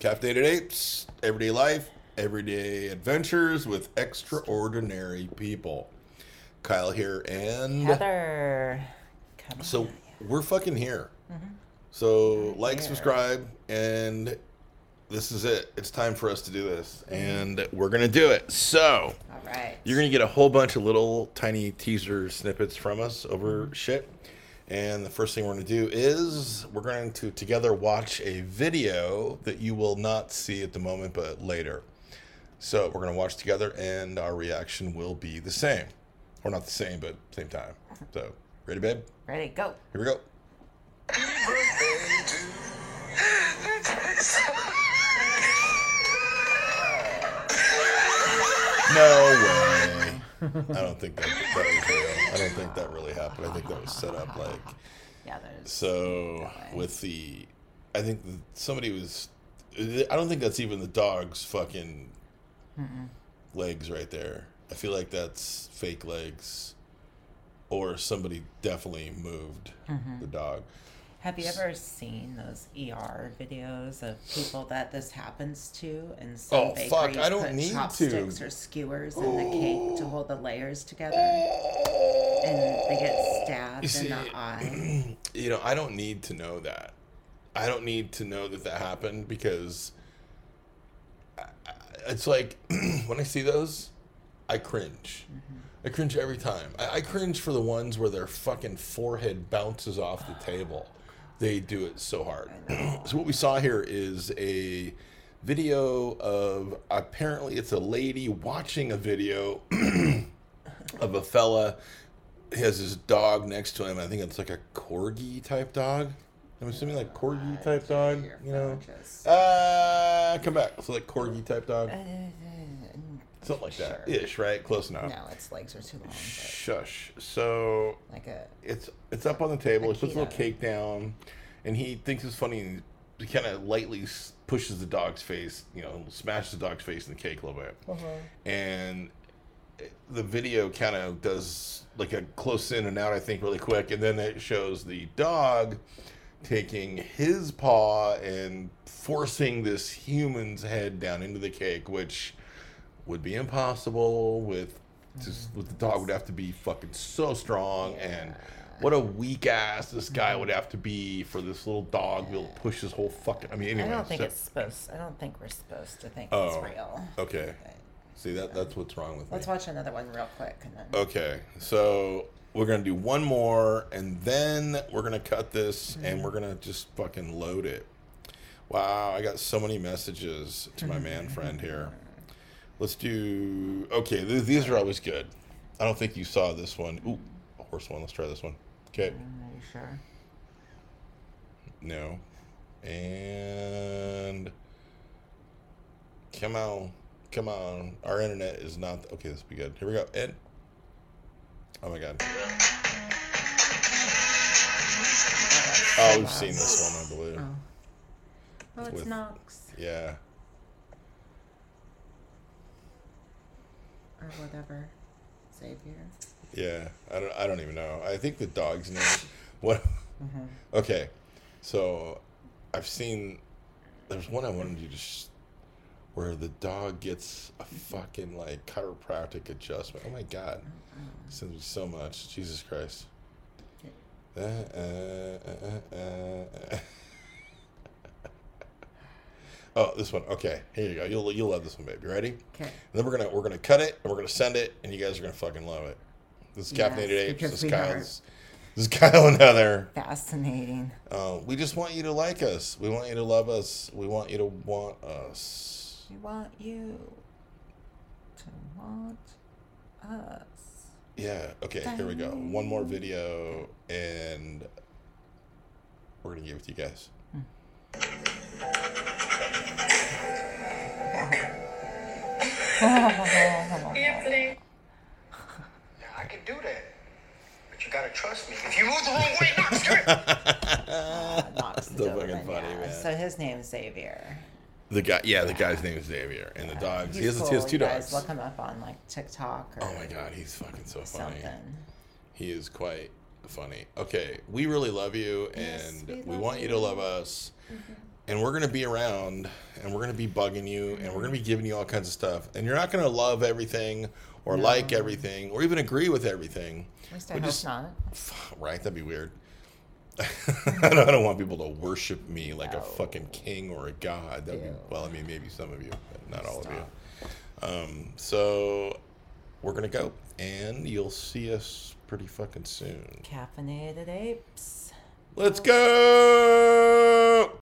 Caffeinated Apes, everyday life, everyday adventures with extraordinary people. Kyle here, and Heather. Come so on. we're fucking here. Mm-hmm. So like, here. subscribe, and this is it. It's time for us to do this, mm-hmm. and we're gonna do it. So All right. you're gonna get a whole bunch of little tiny teaser snippets from us over mm-hmm. shit. And the first thing we're gonna do is we're going to together watch a video that you will not see at the moment, but later. So we're gonna watch together, and our reaction will be the same, or not the same, but same time. So ready, babe? Ready, go. Here we go. No way. I don't think that, that was real. I don't think that really happened. I think that was set up like Yeah, there's. so with the. I think somebody was. I don't think that's even the dog's fucking legs right there. I feel like that's fake legs, or somebody definitely moved the dog. Have you ever seen those ER videos of people that this happens to? And some Oh, fuck, bakeries I don't put need to. chopsticks or skewers in the cake to hold the layers together, and they get stabbed You see, in the eye. you know, I don't need to know that. I don't need to know that that happened because I, I, it's like when I see those, I cringe. I cringe every time. I, I cringe for the ones where their fucking forehead bounces off the table. They do it so hard. so what we saw here is a video of apparently it's a lady watching a video of a fella he has his dog next to him. I think it's like a corgi type dog. I'm assuming like corgi type dog. You know, uh, come back. So like corgi type dog, Uh, something like that, ish, right? Close enough. no, its legs are too long. Shush. So like a it's it's up on the table. He puts a little cake down, and he thinks it's funny. And he kind of lightly pushes the dog's face, you know, smashes the dog's face in the cake a little bit, uh-huh. and the video kind of does like a close in and out. I think really quick, and then it shows the dog taking his paw and forcing this human's head down into the cake, which would be impossible with just mm-hmm. with the dog would have to be fucking so strong and what a weak ass this guy would have to be for this little dog to be able to push his whole fucking I mean anyway. I don't think so- it's supposed. I don't think we're supposed to think Oh, it's real. Okay. But See that that's what's wrong with that. let's me. watch another one real quick and then. Okay. So we're gonna do one more and then we're gonna cut this and we're mm-hmm. gonna just fucking load it. Wow, I got so many messages to my man mm-hmm. friend here. Let's do okay. Th- these are always good. I don't think you saw this one. Ooh, a horse one. Let's try this one. Okay. Are you sure? No. And come on, come on. Our internet is not okay. This will be good. Here we go. Ed. Oh my god. Oh, we've seen this one, I believe. Oh. Oh, it's With- Knox Yeah. Or whatever. Xavier. Yeah. I don't. I don't even know. I think the dog's name. What? Mm-hmm. Okay. So, I've seen. There's one I wanted you to. Sh- where the dog gets a fucking like chiropractic adjustment. Oh my god. Sends me so much. Jesus Christ. Uh, uh, uh, uh, uh. Oh, this one. Okay, here you go. You'll you'll love this one, baby. Ready? Okay. And then we're gonna we're gonna cut it and we're gonna send it, and you guys are gonna fucking love it. This is Yes, apes. This is. Kyle's. This is Kyle and Heather. Fascinating. Uh, we just want you to like us. We want you to love us. We want you to want us. We want you to want us. Yeah. Okay. Here we go. One more video, and we're gonna give it to you guys. Anthony. Yeah, I can do that. But you gotta trust me. If you move the wrong way, Knox, do it. Uh, Knox So Doberman, fucking funny, yeah. man. So his name's Xavier. The guy. Yeah, the guy's name is Xavier, and the dogs. He's He has, cool. he has two you guys dogs. look him up on like TikTok or Oh my god, he's fucking so funny. something. He is quite funny. Okay, we really love you, Yes, and we we, love want you to love us. and we're gonna be around, and we're gonna be bugging you, and we're gonna be giving you all kinds of stuff, and you're not gonna love everything or like everything or even agree with everything. At least I We hope just- not. Right? That'd be weird. I don't I don't want people to worship me like a fucking king or a god. That'd be, well, I mean, maybe some of you, but not all of you. Um, so we're gonna go, and you'll see us pretty fucking soon. Caffeinated apes. Let's go.